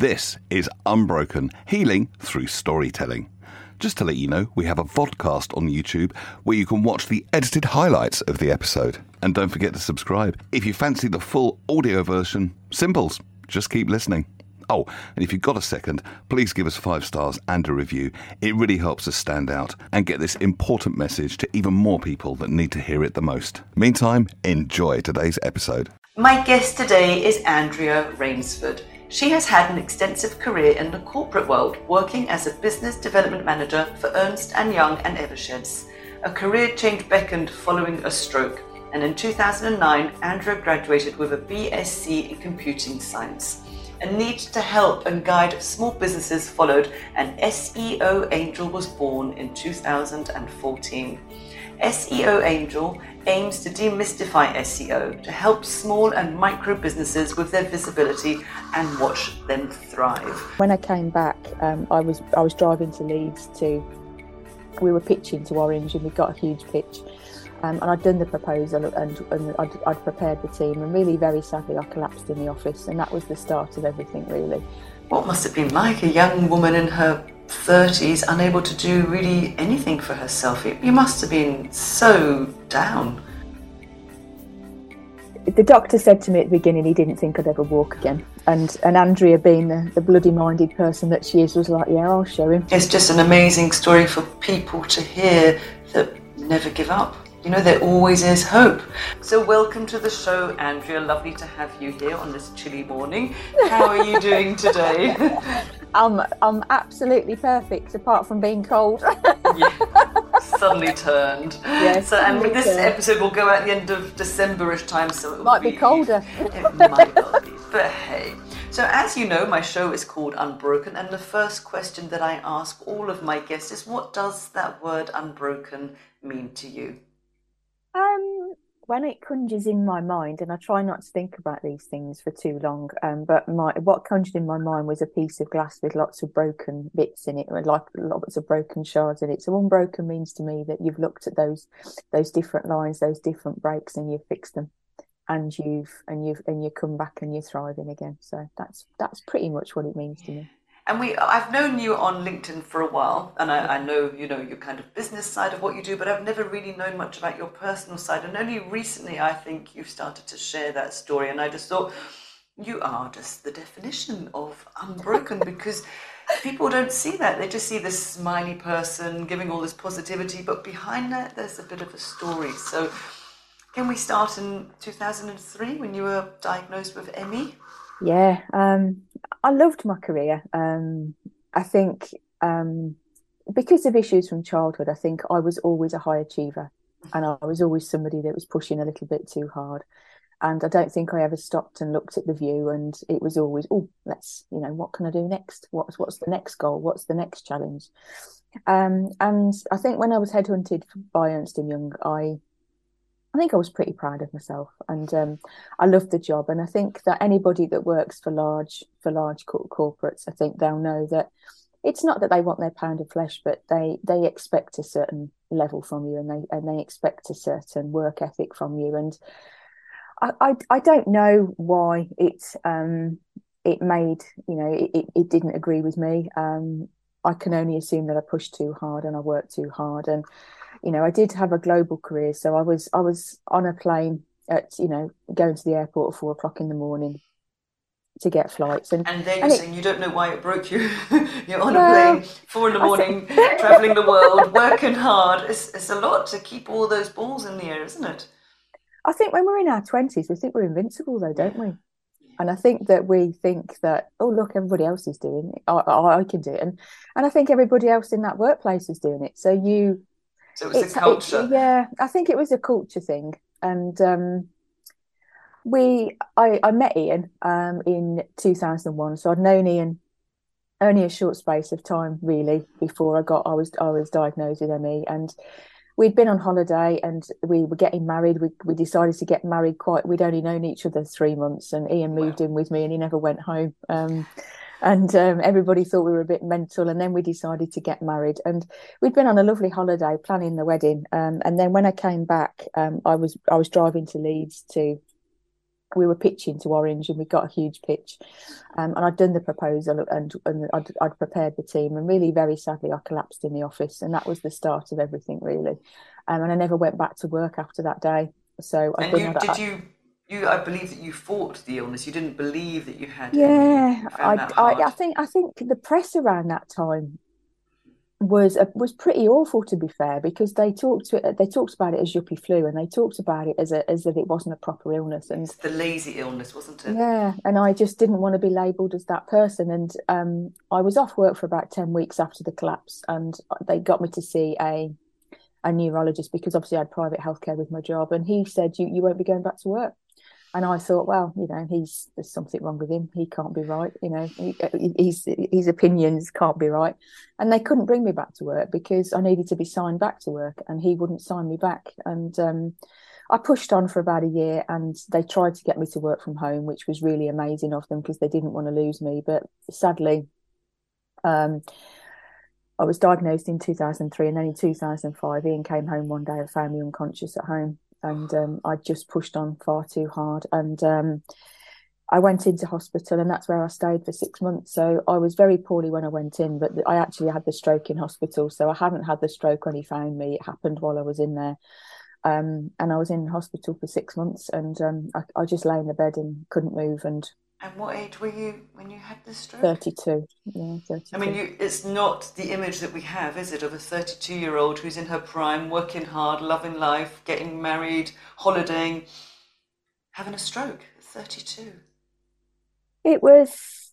This is Unbroken Healing Through Storytelling. Just to let you know, we have a vodcast on YouTube where you can watch the edited highlights of the episode. And don't forget to subscribe. If you fancy the full audio version, simples, just keep listening. Oh, and if you've got a second, please give us five stars and a review. It really helps us stand out and get this important message to even more people that need to hear it the most. Meantime, enjoy today's episode. My guest today is Andrea Rainsford. She has had an extensive career in the corporate world, working as a business development manager for Ernst Young and Eversheds. A career change beckoned following a stroke, and in 2009, Andrea graduated with a BSc in computing science. A need to help and guide small businesses followed, and SEO Angel was born in 2014. SEO Angel aims to demystify SEO to help small and micro businesses with their visibility and watch them thrive. When I came back, um, I was I was driving to Leeds to. We were pitching to Orange, and we got a huge pitch. Um, and I'd done the proposal and, and I'd, I'd, prepared the team, and really, very sadly, I collapsed in the office, and that was the start of everything, really. What must have been like a young woman in her 30s, unable to do really anything for herself. You must have been so down. The doctor said to me at the beginning he didn't think I'd ever walk again. And and Andrea, being the, the bloody minded person that she is, was like, Yeah, I'll show him. It's just an amazing story for people to hear that never give up. You know, there always is hope. So, welcome to the show, Andrea. Lovely to have you here on this chilly morning. How are you doing today? I'm, I'm absolutely perfect, apart from being cold. yeah, suddenly turned. Yes. So, and this turned. episode will go out at the end of Decemberish time, so it might be, be colder. It might well be, but hey. So, as you know, my show is called Unbroken, and the first question that I ask all of my guests is what does that word unbroken mean to you? Um, when it conjures in my mind, and I try not to think about these things for too long, um, but my what conjured in my mind was a piece of glass with lots of broken bits in it, like lots of broken shards in it. So unbroken means to me that you've looked at those those different lines, those different breaks, and you've fixed them, and you've and you've and you come back and you're thriving again. So that's that's pretty much what it means to me and we I've known you on LinkedIn for a while, and I, I, know you know your kind of business side of what you do, but I've never really known much about your personal side. And only recently, I think you've started to share that story. And I just thought you are just the definition of unbroken because people don't see that. They just see this smiley person giving all this positivity, but behind that, there's a bit of a story. So. Can we start in 2003 when you were diagnosed with ME? Yeah, um, I loved my career. Um, I think um, because of issues from childhood, I think I was always a high achiever, and I was always somebody that was pushing a little bit too hard. And I don't think I ever stopped and looked at the view, and it was always, oh, let's, you know, what can I do next? What's what's the next goal? What's the next challenge? Um, and I think when I was headhunted by Ernst and Young, I I think I was pretty proud of myself, and um, I loved the job. And I think that anybody that works for large for large corporates, I think they'll know that it's not that they want their pound of flesh, but they they expect a certain level from you, and they and they expect a certain work ethic from you. And I I, I don't know why it um, it made you know it, it didn't agree with me. Um, I can only assume that I pushed too hard and I worked too hard and you know, I did have a global career, so I was I was on a plane at you know going to the airport at four o'clock in the morning to get flights. And, and then you're saying you don't know why it broke you. you're on well, a plane, four in the morning, think... traveling the world, working hard. It's, it's a lot to keep all those balls in the air, isn't it? I think when we're in our 20s, we think we're invincible, though, don't we? And I think that we think that, oh, look, everybody else is doing it. I, I, I can do it. And, and I think everybody else in that workplace is doing it. So you so it was it's, a culture. It, yeah, I think it was a culture thing, and um, we I, I met Ian um, in two thousand and one, so I'd known Ian only a short space of time really before I got I was I was diagnosed with ME, and we'd been on holiday and we were getting married. We we decided to get married quite. We'd only known each other three months, and Ian moved wow. in with me, and he never went home. Um, and um, everybody thought we were a bit mental. And then we decided to get married, and we'd been on a lovely holiday planning the wedding. Um, and then when I came back, um, I was I was driving to Leeds to we were pitching to Orange and we got a huge pitch. Um, and I'd done the proposal and, and I'd, I'd, prepared the team. And really, very sadly, I collapsed in the office. And that was the start of everything, really. Um, and I never went back to work after that day. So and you, did you? You, I believe that you fought the illness. You didn't believe that you had. Yeah, I, I, I think I think the press around that time was uh, was pretty awful to be fair because they talked to, they talked about it as yuppie flu and they talked about it as a, as if it wasn't a proper illness and it's the lazy illness wasn't it yeah and I just didn't want to be labelled as that person and um, I was off work for about 10 weeks after the collapse and they got me to see a a neurologist because obviously I had private healthcare with my job and he said you you won't be going back to work and I thought, well, you know, he's there's something wrong with him. He can't be right. You know, he, he's, his opinions can't be right. And they couldn't bring me back to work because I needed to be signed back to work, and he wouldn't sign me back. And um, I pushed on for about a year, and they tried to get me to work from home, which was really amazing of them because they didn't want to lose me. But sadly, um, I was diagnosed in 2003, and then in 2005, Ian came home one day and found me unconscious at home and um, I just pushed on far too hard. And um, I went into hospital, and that's where I stayed for six months. So I was very poorly when I went in, but I actually had the stroke in hospital. So I hadn't had the stroke when he found me. It happened while I was in there. Um, and I was in hospital for six months, and um, I, I just lay in the bed and couldn't move. And and what age were you when you had the stroke? 32. Yeah, 32. I mean, you, it's not the image that we have, is it, of a 32 year old who's in her prime, working hard, loving life, getting married, holidaying, having a stroke at 32? It was,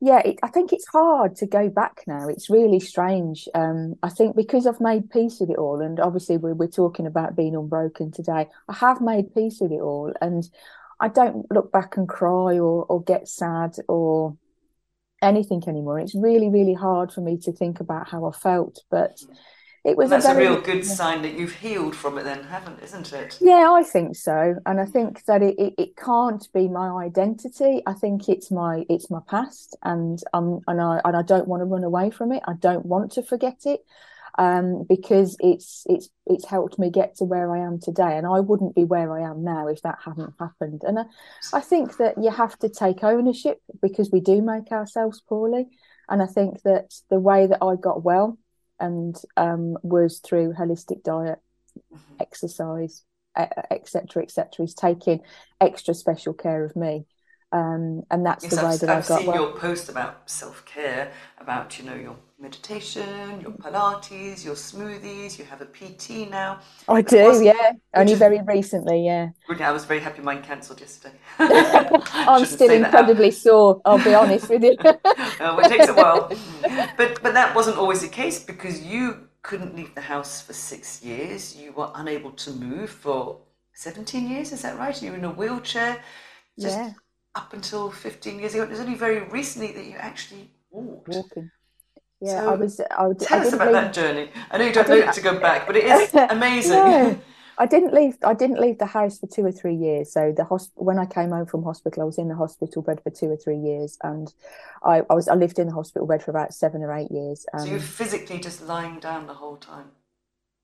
yeah, it, I think it's hard to go back now. It's really strange. Um, I think because I've made peace with it all, and obviously we're, we're talking about being unbroken today, I have made peace with it all. And I don't look back and cry or or get sad or anything anymore. It's really really hard for me to think about how I felt, but it was. And that's a, very, a real good sign that you've healed from it, then, haven't? Isn't it? Yeah, I think so, and I think that it, it, it can't be my identity. I think it's my it's my past, and um and I and I don't want to run away from it. I don't want to forget it um, because it's it's it's helped me get to where I am today, and I wouldn't be where I am now if that hadn't happened. And I, I think that you have to take ownership because we do make ourselves poorly, and I think that the way that I got well and um, was through holistic diet, mm-hmm. exercise, etc., etc. is taking extra special care of me. Um, and that's yes, the way I've, that I've I got seen well. your post about self care, about you know your meditation, your Pilates, your smoothies. You have a PT now. I do, yeah. Only is, very recently, yeah. I was very happy mine cancelled yesterday. I'm still incredibly sore. I'll be honest with you. oh, it takes a while, but but that wasn't always the case because you couldn't leave the house for six years. You were unable to move for 17 years. Is that right? You were in a wheelchair. Just yeah up until 15 years ago. It was only very recently that you actually walked. Walking. Yeah, so I was. I, tell I us about leave, that journey. I know you don't need to go back, but it is amazing. no, I didn't leave. I didn't leave the house for two or three years. So the hosp- when I came home from hospital, I was in the hospital bed for two or three years, and I, I was. I lived in the hospital bed for about seven or eight years. Um, so you were physically just lying down the whole time.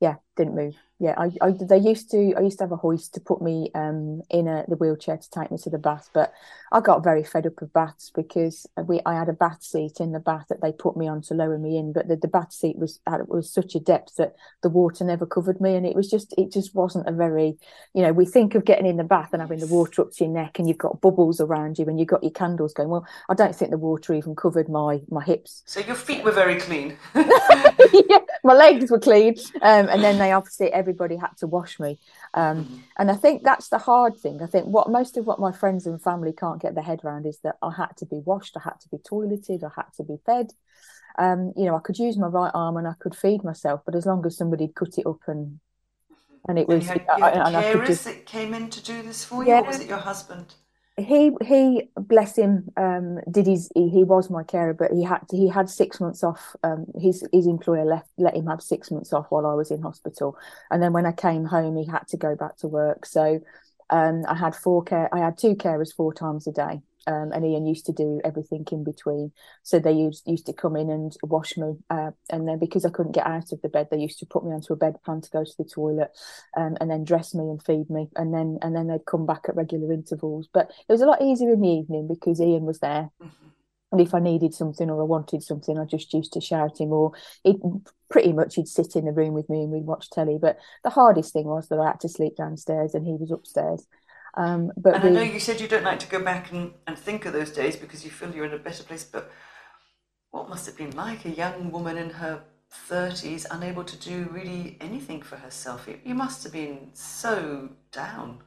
Yeah, didn't move yeah, I, I, they used to. I used to have a hoist to put me um, in a, the wheelchair to take me to the bath, but I got very fed up of baths because we I had a bath seat in the bath that they put me on to lower me in, but the, the bath seat was was such a depth that the water never covered me, and it was just it just wasn't a very, you know, we think of getting in the bath and having the water up to your neck, and you've got bubbles around you, and you've got your candles going. Well, I don't think the water even covered my my hips. So your feet were very clean. yeah, my legs were clean, um, and then they obviously everybody had to wash me. Um. And I think that's the hard thing. I think what most of what my friends and family can't get their head around is that I had to be washed, I had to be toileted, I had to be fed. Um, you know, I could use my right arm and I could feed myself, but as long as somebody cut it up and and it was, and you had, you had I, could just, that came in to do this for you, yeah, or was it your husband? He he bless him um, did his he, he, was my carer but he had he had six months off um, his his employer left let him have six months off while I was in hospital and then when I came home he had to go back to work so Um, I had four care. I had two carers four times a day, um, and Ian used to do everything in between. So they used used to come in and wash me, uh, and then because I couldn't get out of the bed, they used to put me onto a bedpan to go to the toilet, um, and then dress me and feed me, and then and then they'd come back at regular intervals. But it was a lot easier in the evening because Ian was there. Mm-hmm. And if I needed something or I wanted something, I just used to shout him, or it pretty much he'd sit in the room with me and we'd watch telly. But the hardest thing was that I had to sleep downstairs and he was upstairs. Um, but and we, I know you said you don't like to go back and, and think of those days because you feel you're in a better place. But what must it have been like a young woman in her 30s, unable to do really anything for herself? You, must have been so down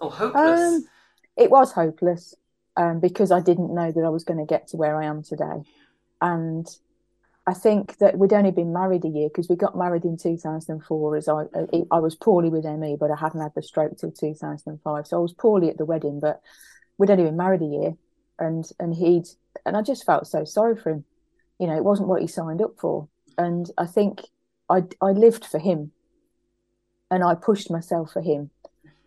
or hopeless. Um, it was hopeless um, because I didn't know that I was going to get to where I am today. And I think that we'd only been married a year because we got married in 2004 as I uh, I was poorly with ME but I hadn't had the stroke till 2005 so I was poorly at the wedding but we'd only been married a year and and he'd and I just felt so sorry for him. You know it wasn't what he signed up for. And I think I I lived for him and I pushed myself for him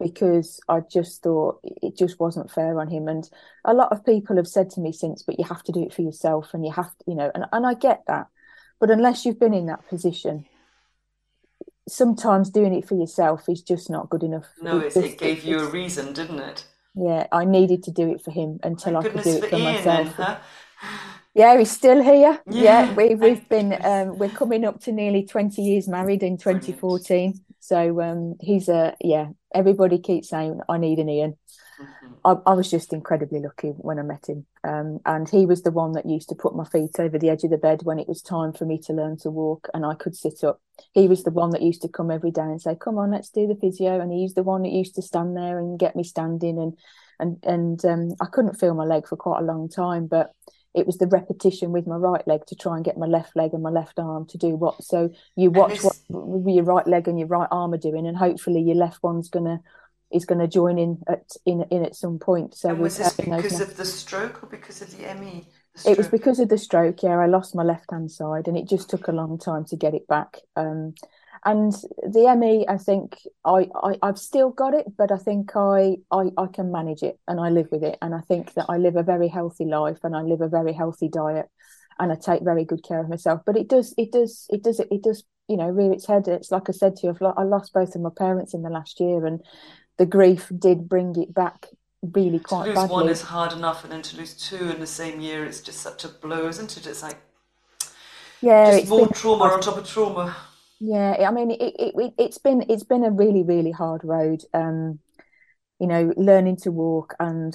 because I just thought it just wasn't fair on him. And a lot of people have said to me since, but you have to do it for yourself and you have to, you know, and, and I get that. But unless you've been in that position, sometimes doing it for yourself is just not good enough. No, it, it gave you a reason, didn't it? Yeah, I needed to do it for him until I could do it for, Ian, myself. Then, huh? Yeah, he's still here. Yeah, yeah we've we've been um, we're coming up to nearly twenty years married in 2014. So um, he's a yeah. Everybody keeps saying I need an Ian. Mm-hmm. I, I, was just incredibly lucky when I met him, um, and he was the one that used to put my feet over the edge of the bed when it was time for me to learn to walk, and I could sit up. He was the one that used to come every day and say, "Come on, let's do the physio," and he's the one that used to stand there and get me standing, and and and um, I couldn't feel my leg for quite a long time, but it was the repetition with my right leg to try and get my left leg and my left arm to do what. So you watch this... what your right leg and your right arm are doing, and hopefully your left one's gonna is going to join in at in in at some point. So was this because of the stroke or because of the ME? The it was because of the stroke. Yeah, I lost my left hand side, and it just took a long time to get it back. Um, and the ME, I think I, I I've still got it, but I think I, I I can manage it and I live with it. And I think that I live a very healthy life and I live a very healthy diet and I take very good care of myself. But it does it does it does it does you know rear its head. It's like I said to you, I lost both of my parents in the last year, and the grief did bring it back really quite to lose badly. one is hard enough, and then to lose two in the same year, it's just such a blow, isn't it? It's like yeah, just more trauma on top of trauma. Yeah, I mean, it, it, it it's been it's been a really really hard road. Um, you know, learning to walk and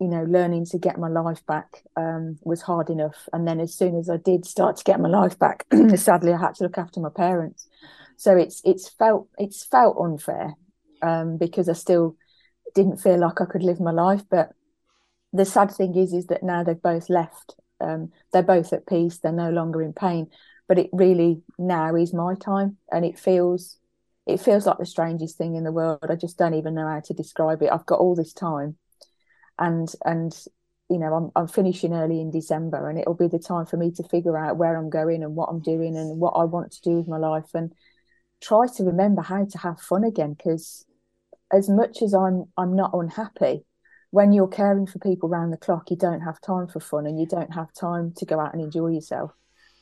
you know learning to get my life back um, was hard enough. And then as soon as I did start to get my life back, sadly, I had to look after my parents. So it's it's felt it's felt unfair um, because I still didn't feel like I could live my life. But the sad thing is, is that now they've both left. Um, they're both at peace. They're no longer in pain but it really now is my time and it feels it feels like the strangest thing in the world. I just don't even know how to describe it. I've got all this time and and you know I'm, I'm finishing early in december and it'll be the time for me to figure out where i'm going and what i'm doing and what i want to do with my life and try to remember how to have fun again because as much as i'm i'm not unhappy when you're caring for people around the clock you don't have time for fun and you don't have time to go out and enjoy yourself.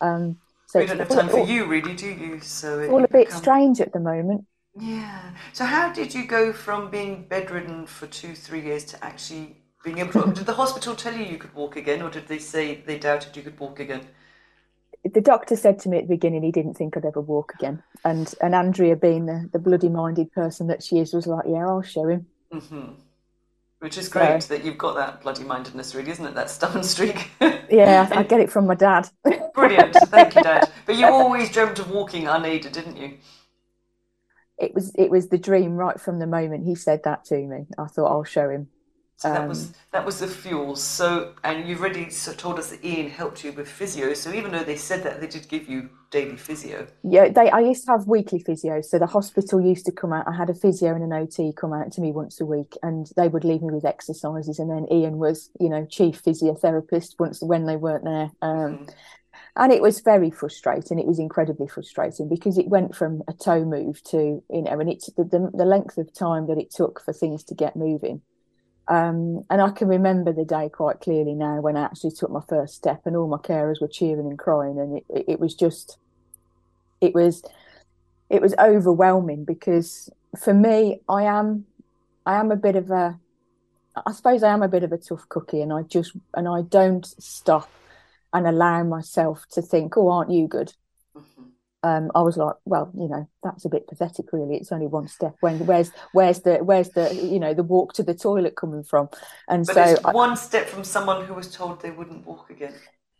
Um, so we don't have time all, for you, really, do you? So it's all a bit strange at the moment. Yeah. So how did you go from being bedridden for two, three years to actually being able to? did the hospital tell you you could walk again, or did they say they doubted you could walk again? The doctor said to me at the beginning he didn't think I'd ever walk again, and and Andrea, being the, the bloody minded person that she is, was like, "Yeah, I'll show him." Mm-hmm. Which is great so, that you've got that bloody mindedness, really, isn't it? That stubborn streak. yeah, I, get it from my dad. Brilliant, thank you, Dad. But you always dreamt of walking unaided, didn't you? It was it was the dream right from the moment he said that to me. I thought I'll show him. So that was um, that was the fuel. So and you've already told us that Ian helped you with physio. So even though they said that, they did give you daily physio. Yeah, they. I used to have weekly physio. So the hospital used to come out. I had a physio and an OT come out to me once a week, and they would leave me with exercises. And then Ian was, you know, chief physiotherapist once when they weren't there. Um, mm and it was very frustrating. It was incredibly frustrating because it went from a toe move to you know, and it's the, the, the length of time that it took for things to get moving. Um, and I can remember the day quite clearly now when I actually took my first step, and all my carers were cheering and crying, and it, it was just, it was, it was overwhelming because for me, I am, I am a bit of a, I suppose I am a bit of a tough cookie, and I just, and I don't stop and allow myself to think, oh, aren't you good? Um, I was like, well, you know, that's a bit pathetic, really. It's only one step. When where's where's the where's the you know the walk to the toilet coming from? And but so it's one step from someone who was told they wouldn't walk again.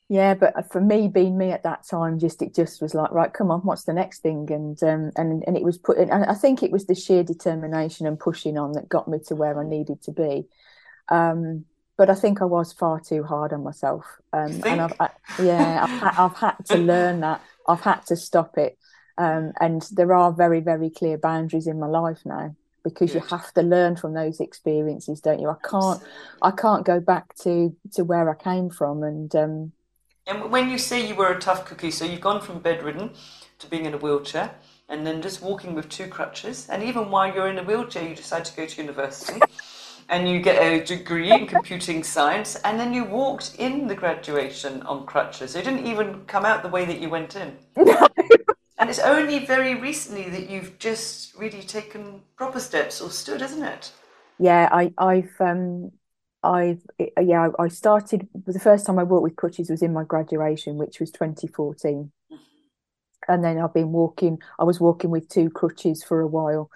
Yeah, but for me, being me at that time, just it just was like, right, come on, what's the next thing? And um, and and it was put. And I think it was the sheer determination and pushing on that got me to where I needed to be. Um, but I think I was far too hard on myself. Um, and I've, I, yeah, I've, I've, had to learn that. I've had to stop it. Um, and there are very, very clear boundaries in my life now because you have to learn from those experiences, don't you? I can't, I can't go back to to where I came from. And um, and when you say you were a tough cookie, so you've gone from bedridden to being in a wheelchair, and then just walking with two crutches, and even while you're in a wheelchair, you decide to go to university and you get a degree in computing science, and then you walked in the graduation on crutches. It didn't even come out the way that you went in. and it's only very recently that you've just really taken proper steps or stood, isn't it? Yeah, I, I've, um, I've, yeah, I started. The first time I walked with crutches was in my graduation, which was 2014 and then I've been walking. I was walking with two crutches for a while,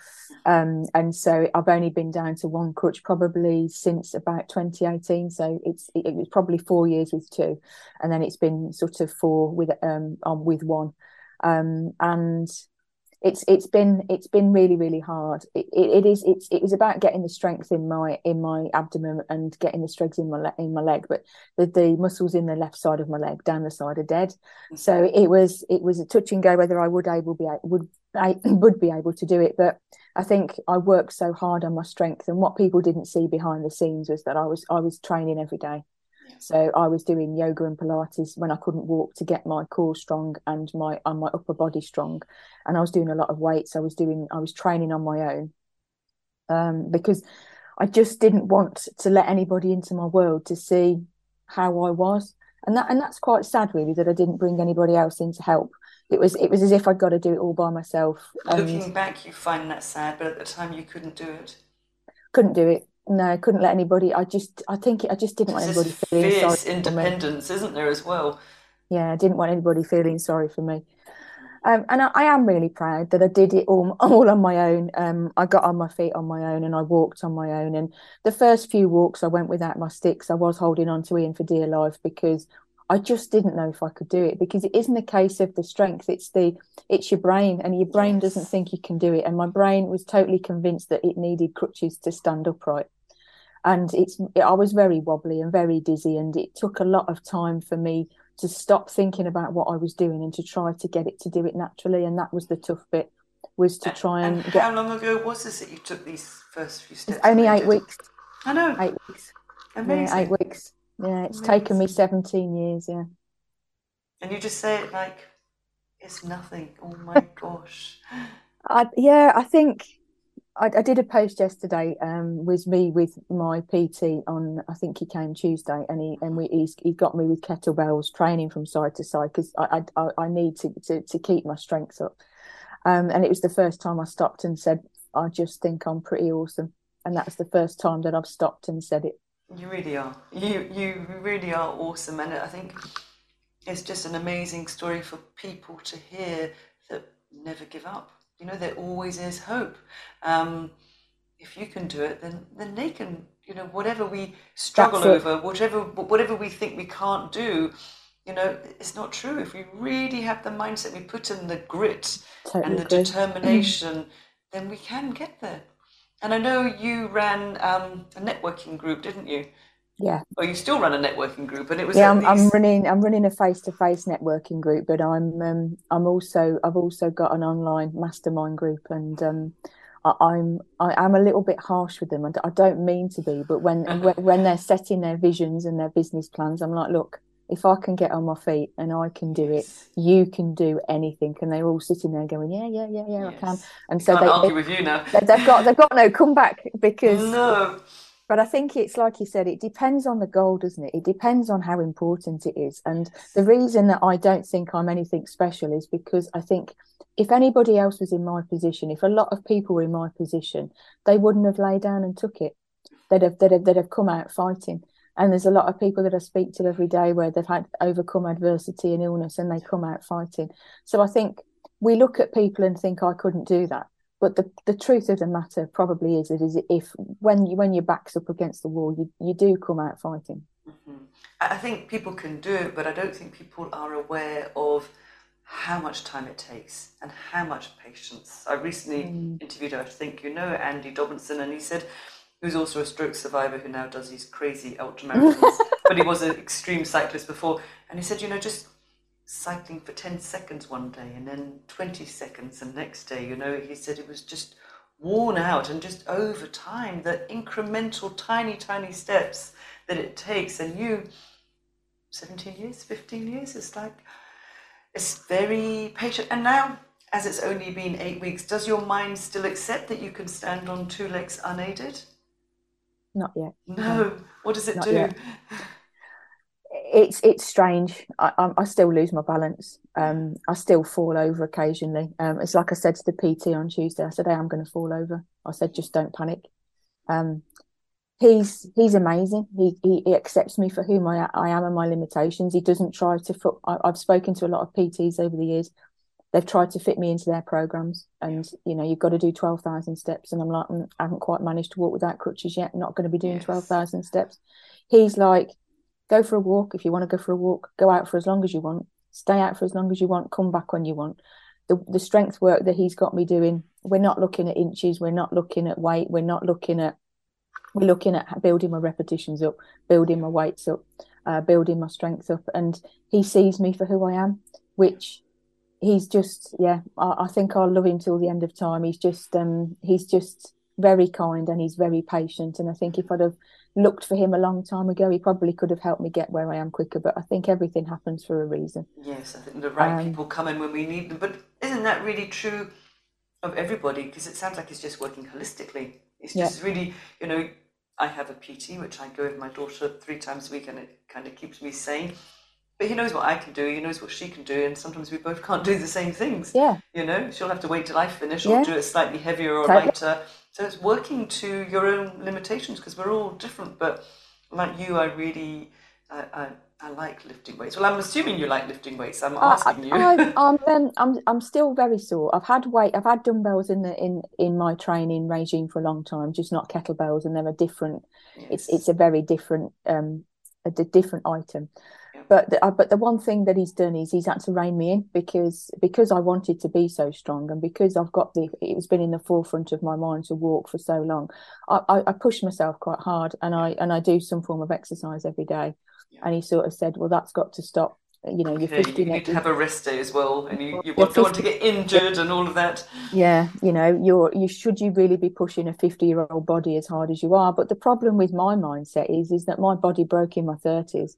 um, and so I've only been down to one crutch probably since about 2018. So it's it was probably four years with two, and then it's been sort of four with um on with one, um, and it's it's been it's been really really hard. It, it, it is it's it was about getting the strength in my in my abdomen and getting the strength in my le- in my leg, but the, the muscles in the left side of my leg down the side are dead. Mm-hmm. So it was it was a touch and go whether I would able be would I would be able to do it. But I think I worked so hard on my strength, and what people didn't see behind the scenes was that I was I was training every day. So I was doing yoga and Pilates when I couldn't walk to get my core strong and my and my upper body strong, and I was doing a lot of weights. I was doing I was training on my own um, because I just didn't want to let anybody into my world to see how I was, and that and that's quite sad really that I didn't bring anybody else in to help. It was it was as if I'd got to do it all by myself. Looking back, you find that sad, but at the time you couldn't do it. Couldn't do it no, I couldn't let anybody. I just, I think, I just didn't want anybody feeling fierce sorry. independence, isn't there as well? Yeah, I didn't want anybody feeling sorry for me. Um, and I, I, am really proud that I did it all, all on my own. Um, I got on my feet on my own and I walked on my own. And the first few walks I went without my sticks. I was holding on to Ian for dear life because I just didn't know if I could do it because it isn't a case of the strength. It's the it's your brain, and your brain yes. doesn't think you can do it. And my brain was totally convinced that it needed crutches to stand upright. And it's I was very wobbly and very dizzy, and it took a lot of time for me to stop thinking about what I was doing and to try to get it to do it naturally. And that was the tough bit was to try and, and get... how long ago was this that you took these first few steps? It's only eight weeks. I know. Eight weeks. Amazing. Yeah, eight weeks. Yeah, it's Amazing. taken me 17 years, yeah. And you just say it like it's nothing. Oh my gosh. I, yeah, I think I, I did a post yesterday. Um, was me with my PT on. I think he came Tuesday, and he and we he's, he got me with kettlebells training from side to side because I, I I need to, to to keep my strength up. Um, and it was the first time I stopped and said, "I just think I'm pretty awesome," and that's the first time that I've stopped and said it. You really are. You you really are awesome, and I think it's just an amazing story for people to hear that never give up. You know, there always is hope. Um, if you can do it, then then they can. You know, whatever we struggle over, whatever whatever we think we can't do, you know, it's not true. If we really have the mindset, we put in the grit totally and the determination, then we can get there. And I know you ran um, a networking group, didn't you? Yeah. Or you still run a networking group, and it was. Yeah, I'm, I'm, running. I'm running a face-to-face networking group, but I'm um, I'm also I've also got an online mastermind group, and um, I, I'm I am a little bit harsh with them, and I don't mean to be, but when when, when they're setting their visions and their business plans, I'm like, look, if I can get on my feet and I can do it, you can do anything. And they're all sitting there going, yeah, yeah, yeah, yeah, yes. I can. And so Can't they argue with you now. They've got they've got no comeback because no. But I think it's like you said, it depends on the goal, doesn't it? It depends on how important it is. And the reason that I don't think I'm anything special is because I think if anybody else was in my position, if a lot of people were in my position, they wouldn't have laid down and took it. They'd have, they'd have, they'd have come out fighting. And there's a lot of people that I speak to every day where they've had overcome adversity and illness and they come out fighting. So I think we look at people and think I couldn't do that but the, the truth of the matter probably is that is if when you when your back's up against the wall you, you do come out fighting mm-hmm. i think people can do it but i don't think people are aware of how much time it takes and how much patience i recently mm. interviewed i think you know andy dobinson and he said he was also a stroke survivor who now does these crazy ultramarathons but he was an extreme cyclist before and he said you know just cycling for 10 seconds one day and then 20 seconds the next day. You know, he said it was just worn out and just over time, the incremental, tiny, tiny steps that it takes. And you, 17 years, 15 years, it's like, it's very patient. And now, as it's only been eight weeks, does your mind still accept that you can stand on two legs unaided? Not yet. No. What does it Not do? It's it's strange. I, I still lose my balance. Um, I still fall over occasionally. Um, it's like I said to the PT on Tuesday. I said, "Hey, I'm going to fall over." I said, "Just don't panic." Um, he's he's amazing. He, he, he accepts me for whom I I am and my limitations. He doesn't try to. Foot, I, I've spoken to a lot of PTs over the years. They've tried to fit me into their programs, and you know you've got to do twelve thousand steps, and I'm like, mm, I haven't quite managed to walk without crutches yet. not going to be doing yes. twelve thousand steps. He's like, go for a walk if you want to go for a walk go out for as long as you want stay out for as long as you want come back when you want. The, the strength work that he's got me doing we're not looking at inches we're not looking at weight we're not looking at we're looking at building my repetitions up building my weights up uh, building my strength up. And he sees me for who i am which he's just yeah I, I, think i'll love him till the end of time. He's just um he's just very kind and he's very patient. And i think if i'd have looked for him a long time ago, he probably could have helped me get where I am quicker. But I think everything happens for a reason. Yes, I think the right um, people come in when we need them. But isn't that really true of everybody? Because it sounds like it's just working holistically. It's just yeah. really, you know, I have a PT which I go with my daughter three times a week, and it kind of keeps me sane. But he knows what I can do. He knows what she can do, and sometimes we both can't do the same things. Yeah, you know, she'll have to wait till I finish, or yeah. do it slightly heavier or totally. lighter so it's working to your own limitations because we're all different. But like you, I really, I, I, I, like lifting weights. Well, I'm assuming you like lifting weights. I'm asking you. I, am I'm, um, I'm, I'm still very sore. I've had weight. I've had dumbbells in the in in my training regime for a long time, just not kettlebells, and they're a different. Yes. It's it's a very different um a different item. But the, uh, but the one thing that he's done is he's had to rein me in because because I wanted to be so strong and because I've got the it's been in the forefront of my mind to walk for so long. I, I, I push myself quite hard and I and I do some form of exercise every day. Yeah. And he sort of said, "Well, that's got to stop." You know, okay, you're 50 you need to have a rest day as well, and you, you want, don't want to get injured and all of that. Yeah, you know, you're you should you really be pushing a 50 year old body as hard as you are? But the problem with my mindset is is that my body broke in my 30s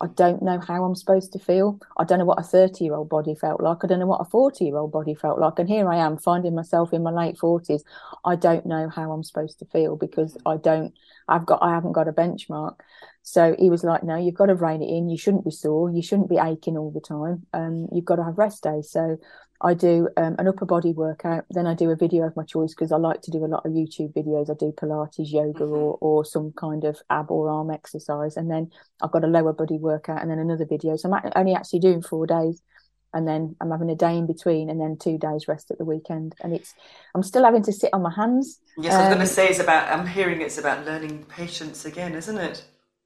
I don't know how I'm supposed to feel. I don't know what a 30 year old body felt like. I don't know what a 40 year old body felt like. And here I am finding myself in my late 40s. I don't know how I'm supposed to feel because I don't, I've got, I haven't got a benchmark. So he was like, no, you've got to rein it in. You shouldn't be sore. You shouldn't be aching all the time. Um, you've got to have rest days. So I do um, an upper body workout. Then I do a video of my choice because I like to do a lot of YouTube videos. I do Pilates, yoga, mm-hmm. or or some kind of ab or arm exercise. And then I've got a lower body workout, and then another video. So I'm only actually doing four days, and then I'm having a day in between, and then two days rest at the weekend. And it's I'm still having to sit on my hands. Yes, um, I was going to say it's about. I'm hearing it's about learning patience again, isn't it?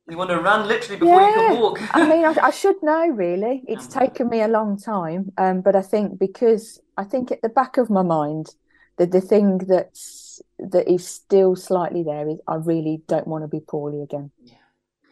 You want to run literally before yeah. you can walk. I mean, I, I, should know really. It's taken me a long time, um, but I think because I think at the back of my mind, the the thing that's that is still slightly there is I really don't want to be poorly again. Yeah.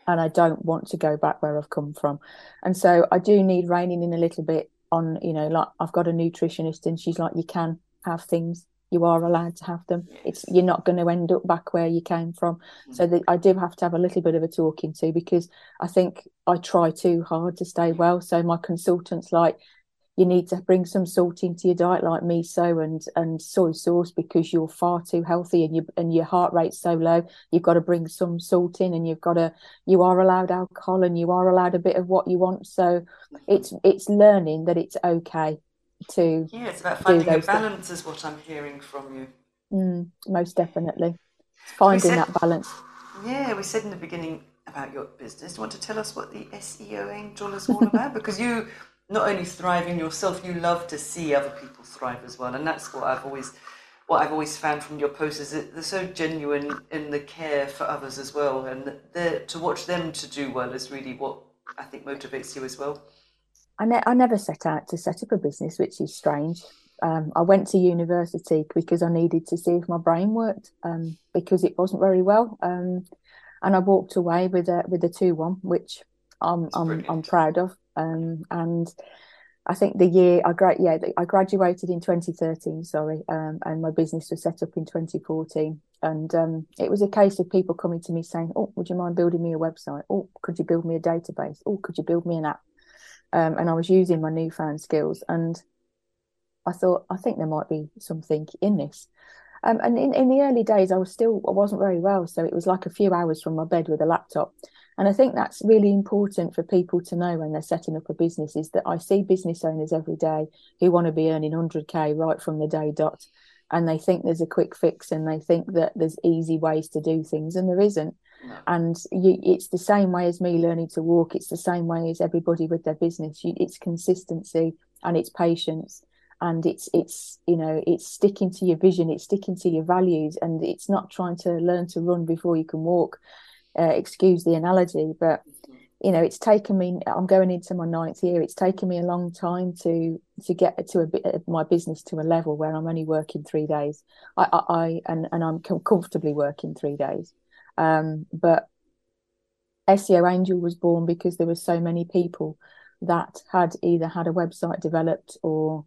And I don't want to go back where I've come from. And so I do need reining in a little bit on, you know, like I've got a nutritionist and she's like, you can have things you are allowed to have them. It's you're not going to end up back where you came from. Mm-hmm. So that I do have to have a little bit of a talking to because I think I try too hard to stay well. So my consultants like you need to bring some salt into your diet like miso and and soy sauce because you're far too healthy and you and your heart rate's so low you've got to bring some salt in and you've got to you are allowed alcohol and you are allowed a bit of what you want so it's it's learning that it's okay to yeah it's about finding a balance things. is what i'm hearing from you mm, most definitely finding said, that balance yeah we said in the beginning about your business. Do you want to tell us what the SEO Angel is all about? because you not only thriving yourself, you love to see other people thrive as well, and that's what I've always what I've always found from your posts is that they're so genuine in the care for others as well, and to watch them to do well is really what I think motivates you as well. I, ne- I never set out to set up a business, which is strange. Um, I went to university because I needed to see if my brain worked um, because it wasn't very well, um, and I walked away with a with a two one, which I'm I'm, I'm proud of. Um, and I think the year I gra- yeah I graduated in 2013, sorry, um, and my business was set up in 2014. And um, it was a case of people coming to me saying, "Oh, would you mind building me a website? Oh, could you build me a database? Oh, could you build me an app?" Um, and I was using my newfound skills, and I thought, I think there might be something in this. Um, and in, in the early days, I was still I wasn't very well, so it was like a few hours from my bed with a laptop. And I think that's really important for people to know when they're setting up a business is that I see business owners every day who want to be earning 100k right from the day dot. And they think there's a quick fix and they think that there's easy ways to do things, and there isn't. And you, it's the same way as me learning to walk. It's the same way as everybody with their business. You, it's consistency and it's patience. And it's it's you know it's sticking to your vision it's sticking to your values and it's not trying to learn to run before you can walk. Uh, excuse the analogy but you know it's taken me i'm going into my ninth year it's taken me a long time to to get to a bit of my business to a level where i'm only working three days. I i, I and and i'm comfortably working three days um, but seo angel was born because there were so many people that had either had a website developed or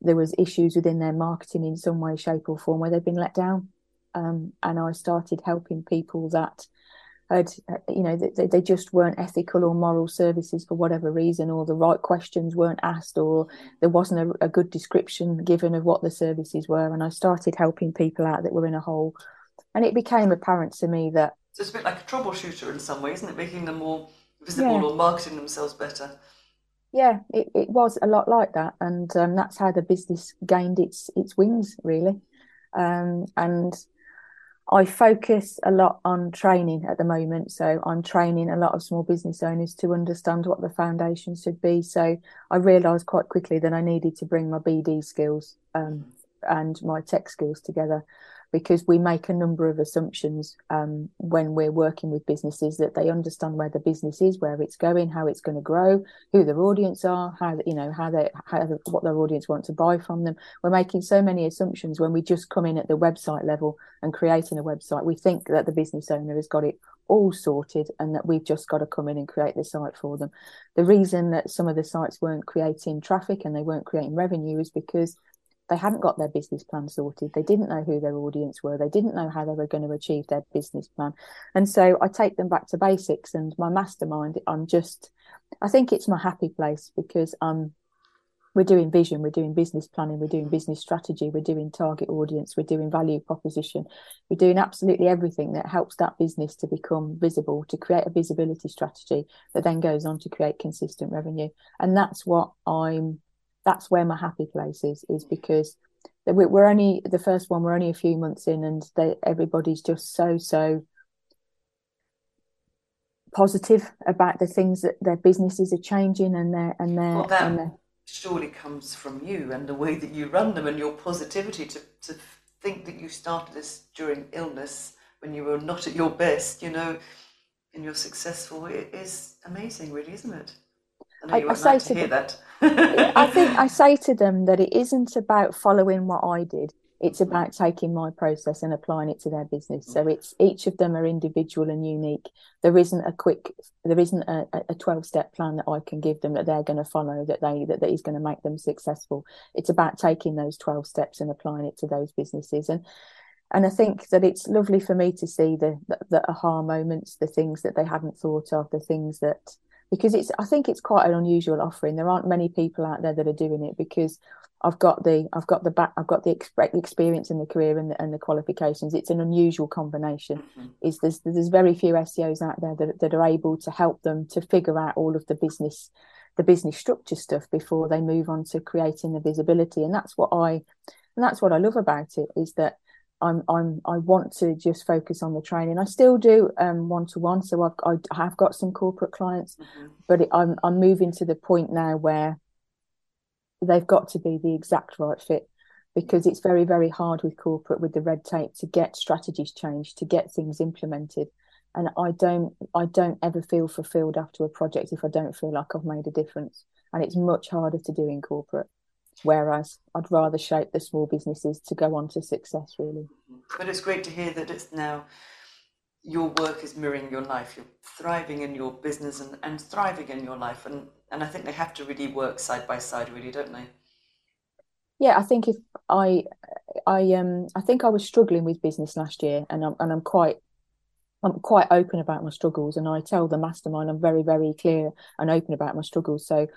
there was issues within their marketing in some way shape or form where they'd been let down. Um, and i started helping people that had you know they, they just weren't ethical or moral services for whatever reason or the right questions weren't asked or there wasn't a, a good description given of what the services were. And i started helping people out that were in a hole and it became apparent to me that so it's a bit like a troubleshooter in some way isn't it making them more visible yeah. or marketing themselves better yeah, it, it was a lot like that, and um, that's how the business gained its its wings, really. Um, and I focus a lot on training at the moment, so I'm training a lot of small business owners to understand what the foundation should be. So I realised quite quickly that I needed to bring my BD skills um, and my tech skills together because we make a number of assumptions um, when we're working with businesses that they understand where the business is, where it's going, how it's going to grow, who their audience are, how you know how they how what their audience want to buy from them. We're making so many assumptions when we just come in at the website level and creating a website. We think that the business owner has got it all sorted and that we've just got to come in and create the site for them. The reason that some of the sites weren't creating traffic and they weren't creating revenue is because they hadn't got their business plan sorted. They didn't know who their audience were. They didn't know how they were going to achieve their business plan. And so I take them back to basics and my mastermind. I'm just, I think it's my happy place because um, we're doing vision, we're doing business planning, we're doing business strategy, we're doing target audience, we're doing value proposition, we're doing absolutely everything that helps that business to become visible, to create a visibility strategy that then goes on to create consistent revenue. And that's what I'm that's where my happy place is is because we're only the first one we're only a few months in and they, everybody's just so so positive about the things that their businesses are changing and their and their well, that and their... surely comes from you and the way that you run them and your positivity to to think that you started this during illness when you were not at your best you know and you're successful. It is amazing really isn't it I, I, say to, them, I think I say to them that it isn't about following what I did. It's about taking my process and applying it to their business. So it's each of them are individual and unique. There isn't a quick, there isn't a, a 12 step plan that I can give them that they're going to follow, that they, that, that is going to make them successful. It's about taking those 12 steps and applying it to those businesses. And, and I think that it's lovely for me to see the, the, the aha moments, the things that they hadn't thought of, the things that, because it's, I think it's quite an unusual offering. There aren't many people out there that are doing it because I've got the I've got the back I've got the experience in the career and the, and the qualifications. It's an unusual combination. Mm-hmm. Is there's there's very few SEOs out there that, that are able to help them to figure out all of the business the business structure stuff before they move on to creating the visibility. And that's what I and that's what I love about it is that I'm I'm I want to just focus on the training. I still do one to one, so I've I have got some corporate clients, mm-hmm. but it, I'm I'm moving to the point now where they've got to be the exact right fit because it's very very hard with corporate with the red tape to get strategies changed to get things implemented and i don't i don't ever feel fulfilled after a project if i don't feel like i've made a difference and it's much harder to do in corporate whereas i'd rather shape the small businesses to go on to success really but it's great to hear that it's now your work is mirroring your life you're thriving in your business and, and thriving in your life and and I think they have to really work side by side, really, don't they? Yeah, I think if I, I um, I think I was struggling with business last year, and I'm and I'm quite, I'm quite open about my struggles, and I tell the mastermind I'm very very clear and open about my struggles. So,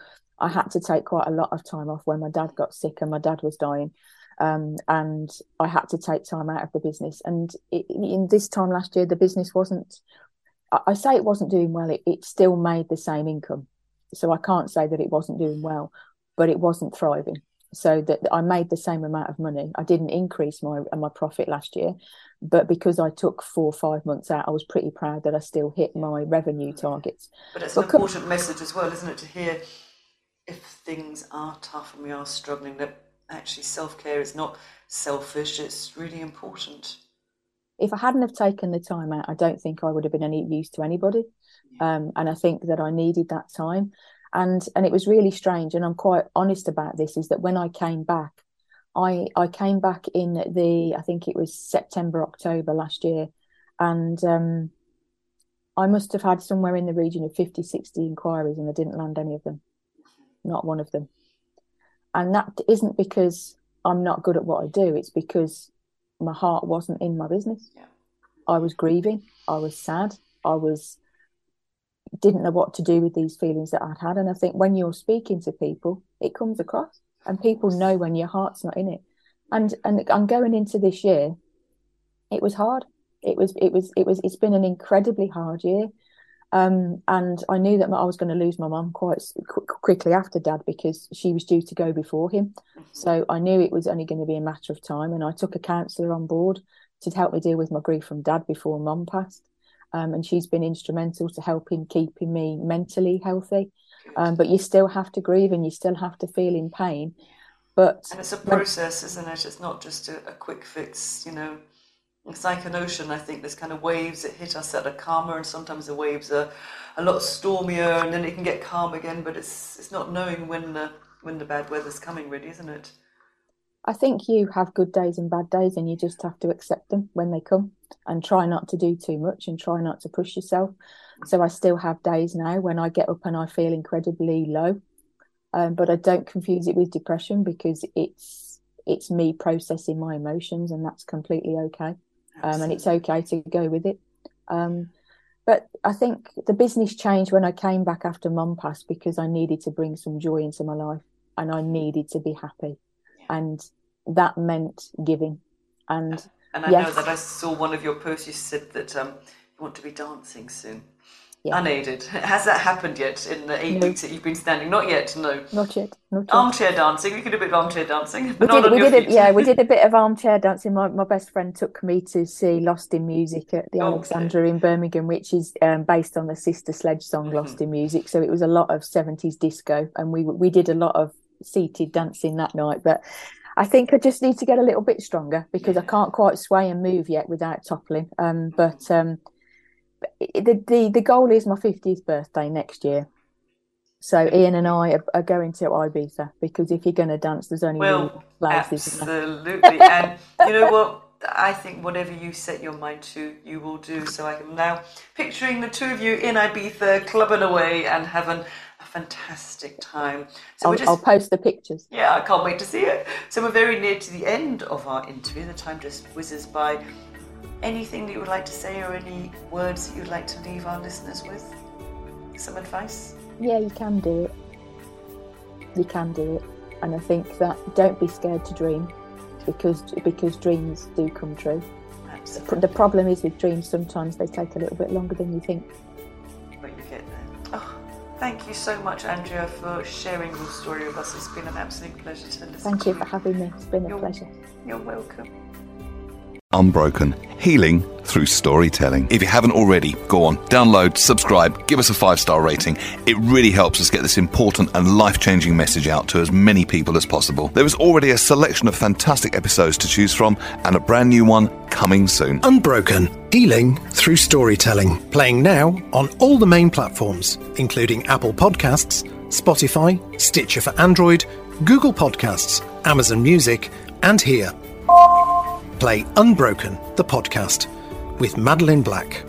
I had to take quite a lot of time off when my dad got sick and my dad was dying. Um, and I had to take time out of the business. And it, in this time last year, the business wasn't. I, I say it wasn't doing well. It, it still made the same income, so I can't say that it wasn't doing well, but it wasn't thriving. So that I made the same amount of money. I didn't increase my my profit last year, but because I took four or five months out, I was pretty proud that I still hit my revenue targets. But it's but an important message as well, isn't it, to hear if things are tough and we are struggling, that actually self care is not selfish; it's really important. If I hadn't have taken the time out, I don't think I would have been any use to anybody um, and I think that I needed that time. And and it was really strange, and I'm quite honest about this. Is that when I came back, I I came back in the I think it was September October last year, and um, I must have had somewhere in the region of 50, 60 inquiries, and I didn't land any of them, not one of them. And that isn't because I'm not good at what I do. It's because my heart wasn't in my business. Yeah. I was grieving. I was sad. I was didn't know what to do with these feelings that I'd had. And I think when you're speaking to people, it comes across, and people know when your heart's not in it. And and I'm going into this year, it was hard. It was it was it was it's been an incredibly hard year. Um, and I knew that I was going to lose my mum quite qu- quickly after dad because she was due to go before him. Mm-hmm. So I knew it was only going to be a matter of time. And I took a counsellor on board to help me deal with my grief from dad before mum passed um, and she's been instrumental to helping keeping me mentally healthy. Um, but you still have to grieve and you still have to feel in pain. But and it's a process, isn't it? It's not just a, a quick fix. You know, it's like an ocean. I think there's kind of waves that hit us that are calmer, and sometimes the waves are a lot stormier, and then it can get calm again. But it's it's not knowing when the when the bad weather's coming, really, isn't it? I think you have good days and bad days, and you just have to accept them when they come and try not to do too much and try not to push yourself. So I still have days now when I get up and I feel incredibly low, um, but I don't confuse it with depression because it's it's me processing my emotions, and that's completely okay. Um, and it's okay to go with it. Um, but I think the business changed when I came back after mum passed because I needed to bring some joy into my life and I needed to be happy and that meant giving. And and I yes, know that I saw one of your posts. You said that um, you want to be dancing soon. Yeah. Unaided. Has that happened yet in the eight no. weeks that you've been standing? Not yet. No. Not yet. Not yet. Armchair dancing. We could do a bit of armchair dancing. We did. We did a, yeah, we did a bit of armchair dancing. My, my best friend took me to see Lost in Music at the oh, Alexandra in Birmingham, which is um, based on the Sister Sledge song mm-hmm. "Lost in Music." So it was a lot of seventies disco, and we we did a lot of seated dancing that night. But I think I just need to get a little bit stronger because I can't quite sway and move yet without toppling. Um, but um, the, the the goal is my fiftieth birthday next year, So Ian and I are, are going to Ibiza because if you're going to dance, there's only Well, places. absolutely. and you know what? I think whatever you set your mind to, you will do. So I am now picturing the two of you in Ibiza, clubbing away and having a fantastic time. So I'll, just I'll post the pictures. Yeah, I can't wait to see it. So we're very near to the end of our interview. The time just whizzes by. Anything that you would like to say or any words that you'd like to leave our listeners with? Some advice? Yeah, you can do it. You can do it, and I think that don't be scared to dream, because because dreams do come true. Absolutely. The problem is with dreams, sometimes they take a little bit longer than you think. But you get there. Oh, thank you so much, Andrea, for sharing your story with us. It's been an absolute pleasure to listen Thank to you for having me. It's been a You're- pleasure. You're welcome. Unbroken, healing through storytelling. If you haven't already, go on, download, subscribe, give us a five star rating. It really helps us get this important and life changing message out to as many people as possible. There is already a selection of fantastic episodes to choose from and a brand new one coming soon. Unbroken Healing Through Storytelling. Playing now on all the main platforms, including Apple Podcasts, Spotify, Stitcher for Android, Google Podcasts, Amazon Music, and here. Play Unbroken, the podcast, with Madeleine Black.